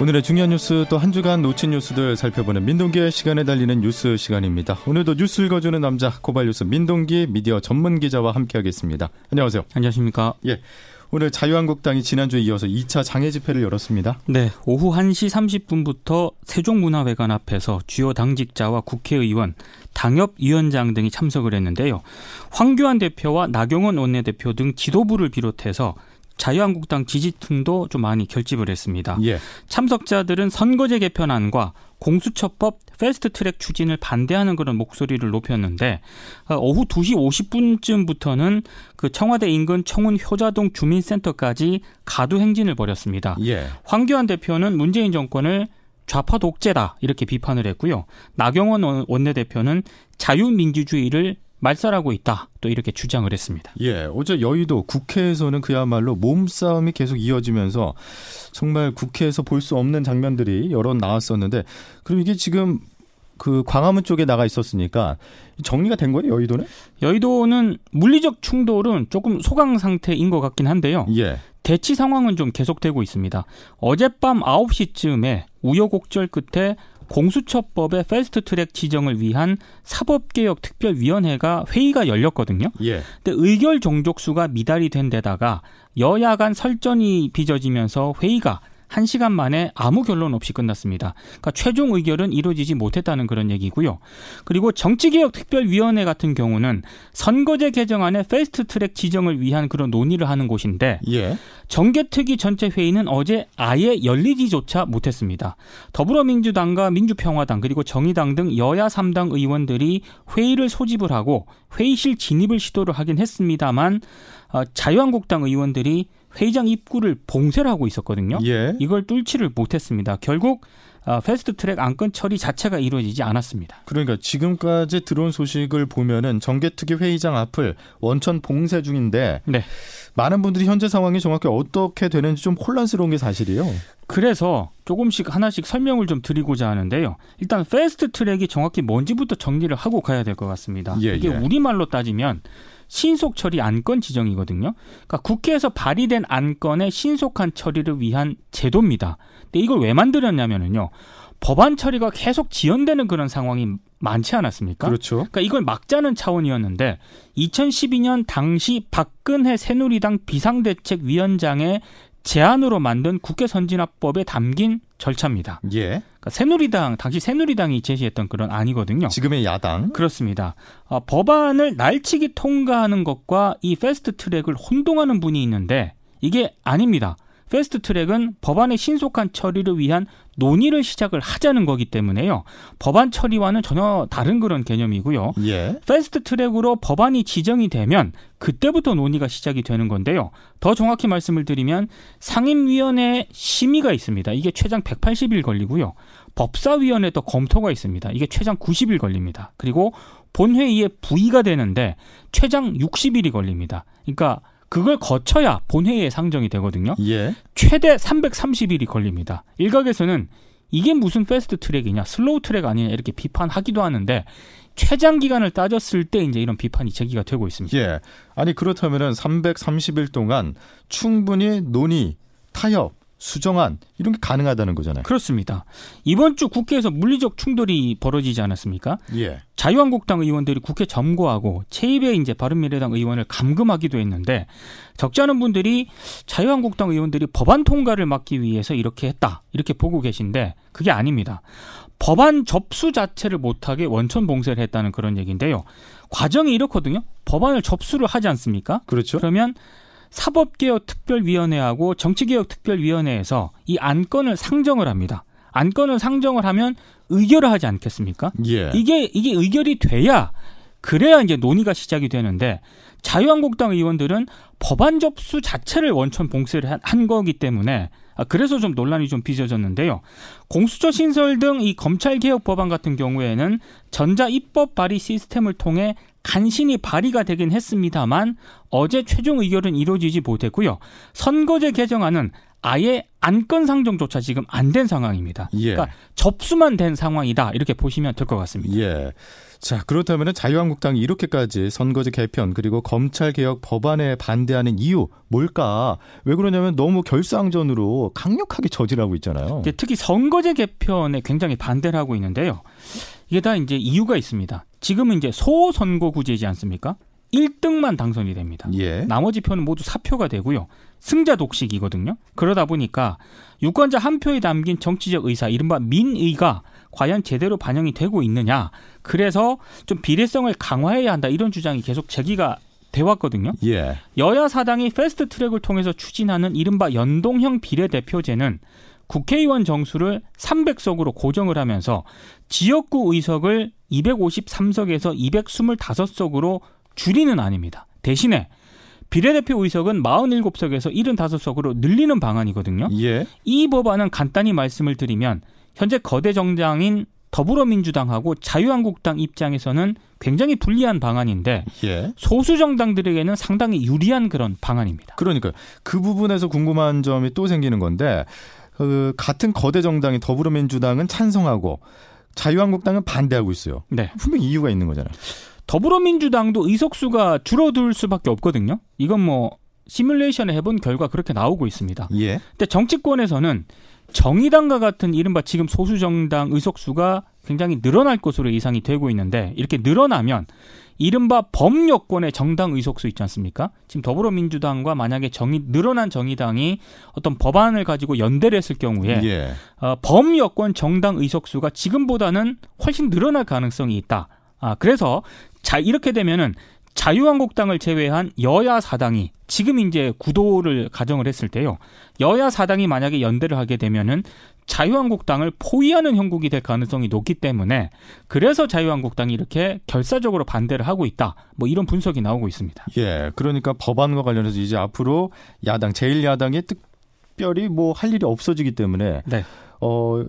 오늘의 중요한 뉴스 또 한 주간 놓친 뉴스들 살펴보는 민동기의 시간에 달리는 뉴스 시간입니다. 오늘도 뉴스 읽어주는 남자 고발 뉴스 민동기 미디어 전문 기자와 함께하겠습니다. 안녕하세요. 안녕하십니까. 예. 오늘 자유한국당이 지난주에 이어서 2차 장애 집회를 열었습니다. 네, 오후 1시 30분부터 세종문화회관 앞에서 주요 당직자와 국회의원, 당협위원장 등이 참석을 했는데요. 황교안 대표와 나경원 원내대표 등 지도부를 비롯해서 자유한국당 지지층도 좀 많이 결집을 했습니다. 예. 참석자들은 선거제 개편안과 공수처법 패스트트랙 추진을 반대하는 그런 목소리를 높였는데 어, 오후 2시 50분쯤부터는 그 청와대 인근 청운 효자동 주민센터까지 가두 행진을 벌였습니다. 예. 황교안 대표는 문재인 정권을 좌파 독재다 이렇게 비판을 했고요. 나경원 원내대표는 자유민주주의를 말살하고 있다. 또 이렇게 주장을 했습니다. 예, 어제 여의도 국회에서는 그야말로 몸싸움이 계속 이어지면서 정말 국회에서 볼 수 없는 장면들이 여러 나왔었는데 그럼 이게 지금 그 광화문 쪽에 나가 있었으니까 정리가 된 거예요, 여의도는? 여의도는 물리적 충돌은 조금 소강 상태인 것 같긴 한데요. 예. 대치 상황은 좀 계속되고 있습니다. 어젯밤 9시쯤에 우여곡절 끝에 공수처법의 패스트트랙 지정을 위한 사법개혁 특별위원회가 회의가 열렸거든요. 예. 근데 의결 종족수가 미달이 된 데다가 여야 간 설전이 빚어지면서 회의가 1시간 만에 아무 결론 없이 끝났습니다. 그러니까 최종 의결은 이루어지지 못했다는 그런 얘기고요. 그리고 정치개혁특별위원회 같은 경우는 선거제 개정안의 패스트트랙 지정을 위한 그런 논의를 하는 곳인데 예. 정개특위 전체 회의는 어제 아예 열리지조차 못했습니다. 더불어민주당과 민주평화당 그리고 정의당 등 여야 3당 의원들이 회의를 소집을 하고 회의실 진입을 시도를 하긴 했습니다만 어, 자유한국당 의원들이 회의장 입구를 봉쇄를 하고 있었거든요. 예. 이걸 뚫지를 못했습니다. 결국 어, 패스트트랙 안건 처리 자체가 이루어지지 않았습니다. 그러니까 지금까지 들어온 소식을 보면은 정개특위 회의장 앞을 원천 봉쇄 중인데 네. 많은 분들이 현재 상황이 정확히 어떻게 되는지 좀 혼란스러운 게 사실이에요. 그래서 조금씩 하나씩 설명을 좀 드리고자 하는데요. 일단 패스트 트랙이 정확히 뭔지부터 정리를 하고 가야 될 것 같습니다. 예, 이게 예. 우리말로 따지면 신속 처리 안건 지정이거든요. 그러니까 국회에서 발의된 안건의 신속한 처리를 위한 제도입니다. 근데 이걸 왜 만들었냐면은요. 법안 처리가 계속 지연되는 그런 상황이 많지 않았습니까? 그렇죠. 그러니까 이걸 막자는 차원이었는데 2012년 당시 박근혜 새누리당 비상대책위원장의 제안으로 만든 국회 선진화법에 담긴 절차입니다. 예. 그러니까 새누리당 당시 새누리당이 제시했던 그런 안이거든요. 지금의 야당 그렇습니다. 어, 법안을 날치기 통과하는 것과 이 패스트 트랙을 혼동하는 분이 있는데 이게 아닙니다. 패스트 트랙은 법안의 신속한 처리를 위한 논의를 시작을 하자는 거기 때문에요. 법안 처리와는 전혀 다른 그런 개념이고요. 예. 패스트 트랙으로 법안이 지정이 되면 그때부터 논의가 시작이 되는 건데요. 더 정확히 말씀을 드리면 상임위원회 심의가 있습니다. 이게 최장 180일 걸리고요. 법사위원회도 검토가 있습니다. 이게 최장 90일 걸립니다. 그리고 본회의에 부의가 되는데 최장 60일이 걸립니다. 그러니까 그걸 거쳐야 본회의에 상정이 되거든요. 예. 최대 330일이 걸립니다. 일각에서는 이게 무슨 패스트 트랙이냐, slow track 아니냐 이렇게 비판하기도 하는데 최장 기간을 따졌을 때 이제 이런 비판이 제기가 되고 있습니다. 예. 아니 그렇다면은 330일 동안 충분히 논의, 타협, 수정안 이런 게 가능하다는 거잖아요. 그렇습니다. 이번 주 국회에서 물리적 충돌이 벌어지지 않았습니까? 예. 자유한국당 의원들이 국회 점거하고 채이배 이제 바른미래당 의원을 감금하기도 했는데 적지 않은 분들이 자유한국당 의원들이 법안 통과를 막기 위해서 이렇게 했다 이렇게 보고 계신데 그게 아닙니다. 법안 접수 자체를 못하게 원천 봉쇄를 했다는 그런 얘기인데요. 과정이 이렇거든요. 법안을 접수를 하지 않습니까? 그렇죠. 그러면 사법개혁특별위원회하고 정치개혁특별위원회에서 이 안건을 상정을 합니다. 안건을 상정을 하면 의결을 하지 않겠습니까? 예. 이게 이게 의결이 돼야 그래야 이제 논의가 시작이 되는데 자유한국당 의원들은 법안 접수 자체를 원천 봉쇄를 한, 한 거기 때문에 아, 그래서 좀 논란이 좀 빚어졌는데요. 공수처 신설 등 이 검찰 개혁 법안 같은 경우에는 전자 입법 발의 시스템을 통해 간신히 발의가 되긴 했습니다만 어제 최종 의결은 이루어지지 못했고요. 선거제 개정안은 아예 안건 상정조차 지금 안 된 상황입니다. 예. 그러니까 접수만 된 상황이다 이렇게 보시면 될 것 같습니다. 예. 자 그렇다면 자유한국당이 이렇게까지 선거제 개편 그리고 검찰 개혁 법안에 반대하는 이유 뭘까? 왜 그러냐면 너무 결사항전으로 강력하게 저질하고 있잖아요. 특히 선거제 개편에 굉장히 반대를 하고 있는데요. 이게 다 이제 이유가 있습니다. 지금은 이제 소선거구제지 않습니까? 1등만 당선이 됩니다. 예. 나머지 표는 모두 사표가 되고요. 승자 독식이거든요. 그러다 보니까 유권자 한 표에 담긴 정치적 의사, 이른바 민의가 과연 제대로 반영이 되고 있느냐. 그래서 좀 비례성을 강화해야 한다. 이런 주장이 계속 제기가 돼 왔거든요. 예. 여야 사당이 패스트 트랙을 통해서 추진하는 이른바 연동형 비례대표제는 국회의원 정수를 300석으로 고정을 하면서 지역구 의석을 253석에서 225석으로 줄이는 아닙니다. 대신에 비례대표 의석은 47석에서 75석으로 늘리는 방안이거든요. 예. 이 법안은 간단히 말씀을 드리면 현재 거대 정당인 더불어민주당하고 자유한국당 입장에서는 굉장히 불리한 방안인데 예. 소수 정당들에게는 상당히 유리한 그런 방안입니다. 그러니까 그 부분에서 궁금한 점이 또 생기는 건데 그 같은 거대 정당인 더불어민주당은 찬성하고 자유한국당은 반대하고 있어요. 네. 분명 이유가 있는 거잖아요. 더불어민주당도 의석수가 줄어들 수밖에 없거든요. 이건 뭐 시뮬레이션을 해본 결과 그렇게 나오고 있습니다. 예. 근데 정치권에서는 정의당과 같은 이른바 지금 소수 정당 의석수가 굉장히 늘어날 것으로 예상이 되고 있는데 이렇게 늘어나면 이른바 범여권의 정당 의석수 있지 않습니까? 지금 더불어민주당과 만약에 정의 늘어난 정의당이 어떤 법안을 가지고 연대를 했을 경우에 예. 어, 범여권 정당 의석수가 지금보다는 훨씬 늘어날 가능성이 있다. 아, 그래서 자 이렇게 되면은 자유한국당을 제외한 여야 사당이 지금 이제 구도를 가정을 했을 때요. 여야 사당이 만약에 연대를 하게 되면은 자유한국당을 포위하는 형국이 될 가능성이 높기 때문에 그래서 자유한국당이 이렇게 결사적으로 반대를 하고 있다. 뭐 이런 분석이 나오고 있습니다. 예. 그러니까 법안과 관련해서 이제 앞으로 야당 제1야당이 특별히 뭐 할 일이 없어지기 때문에 네. 어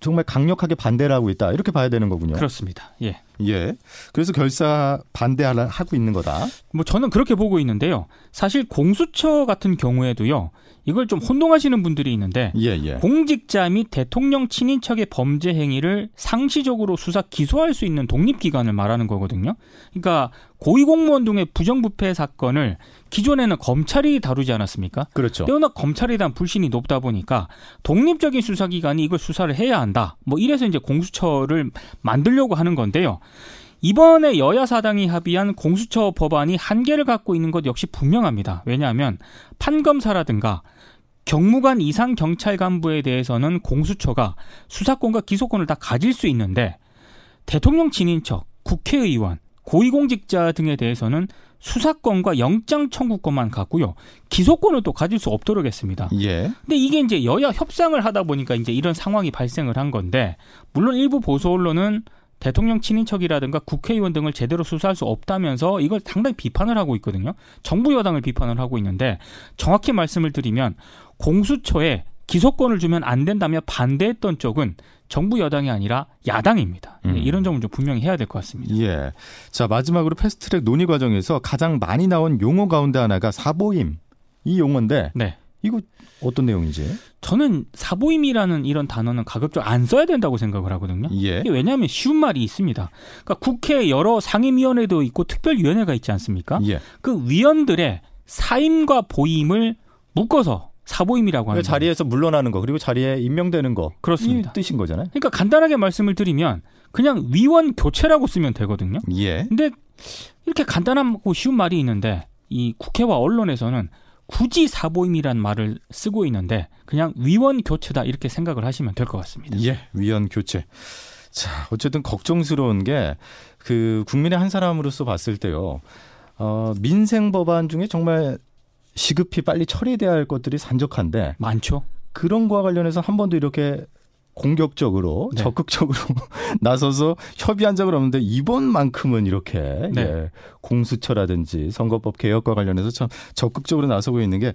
정말 강력하게 반대를 하고 있다 이렇게 봐야 되는 거군요. 그렇습니다. 예. 예. 그래서 결사 반대하고 있는 거다. 뭐 저는 그렇게 보고 있는데요. 사실 공수처 같은 경우에도요. 이걸 좀 혼동하시는 분들이 있는데 예, 예. 공직자 및 대통령 친인척의 범죄 행위를 상시적으로 수사 기소할 수 있는 독립기관을 말하는 거거든요. 그러니까 고위공무원 등의 부정부패 사건을 기존에는 검찰이 다루지 않았습니까? 그렇죠. 워낙 검찰에 대한 불신이 높다 보니까 독립적인 수사기관이 이걸 수사를 해야 한다. 뭐 이래서 이제 공수처를 만들려고 하는 건데요. 이번에 여야 사당이 합의한 공수처 법안이 한계를 갖고 있는 것 역시 분명합니다. 왜냐하면 판검사라든가 경무관 이상 경찰 간부에 대해서는 공수처가 수사권과 기소권을 다 가질 수 있는데 대통령 친인척, 국회의원, 고위공직자 등에 대해서는 수사권과 영장 청구권만 갖고요. 기소권을 또 가질 수 없도록 했습니다. 예. 근데 이게 이제 여야 협상을 하다 보니까 이제 이런 상황이 발생을 한 건데 물론 일부 보수 언론은 대통령 친인척이라든가 국회의원 등을 제대로 수사할 수 없다면서 이걸 상당히 비판을 하고 있거든요. 정부 여당을 비판을 하고 있는데 정확히 말씀을 드리면 공수처에 기소권을 주면 안 된다며 반대했던 쪽은 정부 여당이 아니라 야당입니다. 음. 이런 점을 좀 분명히 해야 될 것 같습니다. 예. 자 마지막으로 패스트트랙 논의 과정에서 가장 많이 나온 용어 가운데 하나가 사보임 이 용어인데 네. 이거 어떤 내용이지? 저는 사보임이라는 이런 단어는 가급적 안 써야 된다고 생각을 하거든요. 예. 왜냐하면 쉬운 말이 있습니다. 그러니까 국회 여러 상임위원회도 있고 특별위원회가 있지 않습니까? 예. 그 위원들의 사임과 보임을 묶어서 사보임이라고 하는 그 자리에서 물러나는 거 그리고 자리에 임명되는 거 그렇습니다. 뜻인 거잖아요. 그러니까 간단하게 말씀을 드리면 그냥 위원 교체라고 쓰면 되거든요. 예. 근데 이렇게 간단하고 쉬운 말이 있는데 이 국회와 언론에서는 굳이 사보임이란 말을 쓰고 있는데 그냥 위원 교체다 이렇게 생각을 하시면 될 것 같습니다. 예, 위원 교체. 자, 어쨌든 걱정스러운 게 그 국민의 한 사람으로서 봤을 때요. 어, 민생 법안 중에 정말 시급히 빨리 처리돼야 할 것들이 산적한데 많죠. 그런 거와 관련해서 한 번도 이렇게 공격적으로 네. 적극적으로 나서서 협의한 적은 없는데 이번만큼은 이렇게 네. 예, 공수처라든지 선거법 개혁과 관련해서 참 적극적으로 나서고 있는 게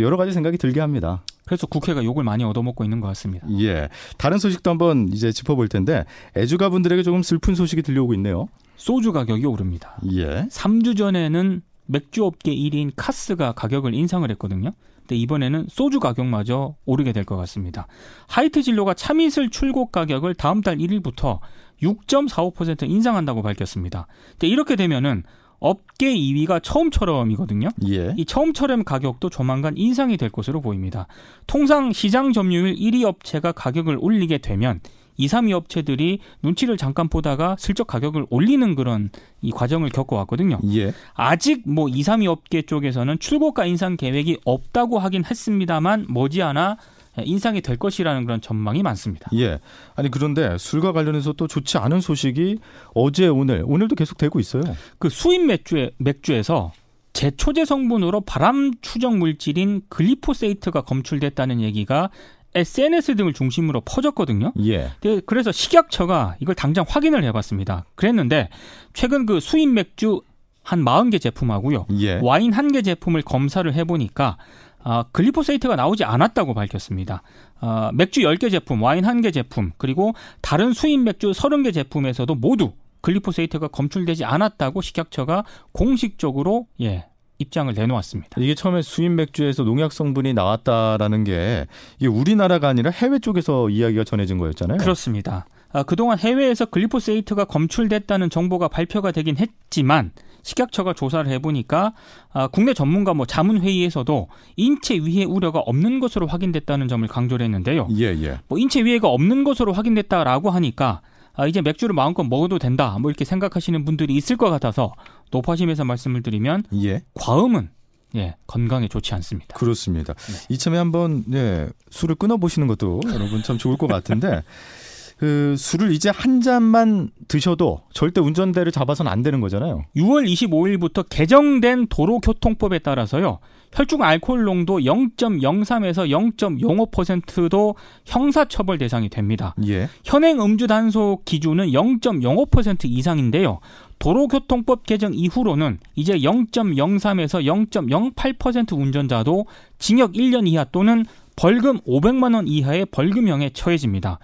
여러 가지 생각이 들게 합니다. 그래서 국회가 욕을 많이 얻어먹고 있는 것 같습니다. 예. 다른 소식도 한번 이제 짚어볼 텐데 애주가 분들에게 조금 슬픈 소식이 들려오고 있네요. 소주 가격이 오릅니다. 예. 3주 전에는 맥주업계 1위인 카스가 가격을 인상을 했거든요. 근데 이번에는 소주 가격마저 오르게 될 것 같습니다. 하이트 진로가 참이슬 출고 가격을 다음 달 1일부터 6.45% 인상한다고 밝혔습니다. 근데 이렇게 되면은 업계 2위가 처음처럼이거든요. 예. 이 처음처럼 가격도 조만간 인상이 될 것으로 보입니다. 통상 시장 점유율 1위 업체가 가격을 올리게 되면 2, 3위 업체들이 눈치를 잠깐 보다가 슬쩍 가격을 올리는 그런 이 과정을 겪어왔거든요. 예. 아직 뭐 2, 3위 업계 쪽에서는 출고가 인상 계획이 없다고 하긴 했습니다만 머지않아 인상이 될 것이라는 그런 전망이 많습니다. 예. 아니 그런데 술과 관련해서 또 좋지 않은 소식이 어제 오늘 오늘도 계속 되고 있어요. 그 수입 맥주에 맥주에서 제초제 성분으로 발암 추정 물질인 글리포세이트가 검출됐다는 얘기가 SNS 등을 중심으로 퍼졌거든요. 예. 그래서 식약처가 이걸 당장 확인을 해봤습니다. 그랬는데 최근 그 수입 맥주 한 40개 제품하고요. 예. 와인 한 개 제품을 검사를 해보니까 아, 글리포세이트가 나오지 않았다고 밝혔습니다. 아, 맥주 10개 제품, 와인 1개 제품, 그리고 다른 수입 맥주 30개 제품에서도 모두 글리포세이트가 검출되지 않았다고 식약처가 공식적으로 예, 입장을 내놓았습니다. 이게 처음에 수입 맥주에서 농약 성분이 나왔다라는 게 이게 우리나라가 아니라 해외 쪽에서 이야기가 전해진 거였잖아요. 그렇습니다. 아, 그동안 해외에서 글리포세이트가 검출됐다는 정보가 발표가 되긴 했지만 식약처가 조사를 해보니까 아, 국내 전문가 뭐 자문회의에서도 인체 위해 우려가 없는 것으로 확인됐다는 점을 강조를 했는데요. 예, 예. 뭐 인체 위해가 없는 것으로 확인됐다라고 하니까 아, 이제 맥주를 마음껏 먹어도 된다. 뭐 이렇게 생각하시는 분들이 있을 것 같아서 높아심에서 말씀을 드리면 예. 과음은 예, 건강에 좋지 않습니다. 그렇습니다. 네. 이참에 한번 예, 술을 끊어 보시는 것도 여러분 참 좋을 것 같은데 그 술을 이제 한 잔만 드셔도 절대 운전대를 잡아서는 안 되는 거잖아요. 6월 25일부터 개정된 도로교통법에 따라서요. 혈중 알코올 농도 0.03에서 0.05%도 형사처벌 대상이 됩니다. 예. 현행 음주 단속 기준은 0.05% 이상인데요. 도로교통법 개정 이후로는 이제 0.03에서 0.08% 운전자도 징역 1년 이하 또는 벌금 500만 원 이하의 벌금형에 처해집니다.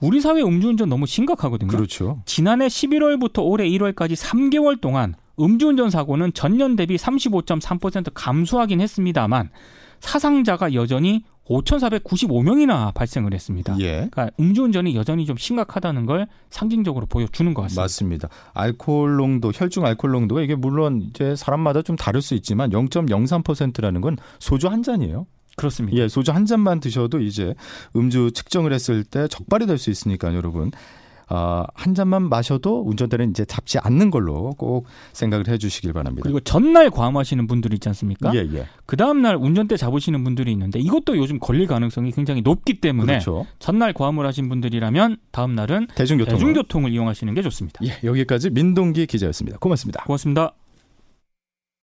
우리 사회 음주운전 너무 심각하거든요. 그렇죠. 지난해 11월부터 올해 1월까지 3개월 동안 음주운전 사고는 전년 대비 35.3% 감소하긴 했습니다만 사상자가 여전히 5,495명이나 발생을 했습니다. 예. 그러니까 음주운전이 여전히 좀 심각하다는 걸 상징적으로 보여주는 것 같습니다. 맞습니다. 알코올 농도, 혈중 알코올 농도가 이게 물론 이제 사람마다 좀 다를 수 있지만 0.03%라는 건 소주 한 잔이에요. 그렇습니다. 예, 소주 한 잔만 드셔도 이제 음주 측정을 했을 때 적발이 될 수 있으니까 여러분 어, 한 잔만 마셔도 운전대는 이제 잡지 않는 걸로 꼭 생각을 해 주시길 바랍니다. 그리고 전날 과음하시는 분들이 있지 않습니까? 예, 예. 그 다음날 운전대 잡으시는 분들이 있는데 이것도 요즘 걸릴 가능성이 굉장히 높기 때문에 그렇죠. 전날 과음을 하신 분들이라면 다음날은 대중교통을, 대중교통을 이용하시는 게 좋습니다. 예, 여기까지 민동기 기자였습니다. 고맙습니다. 고맙습니다.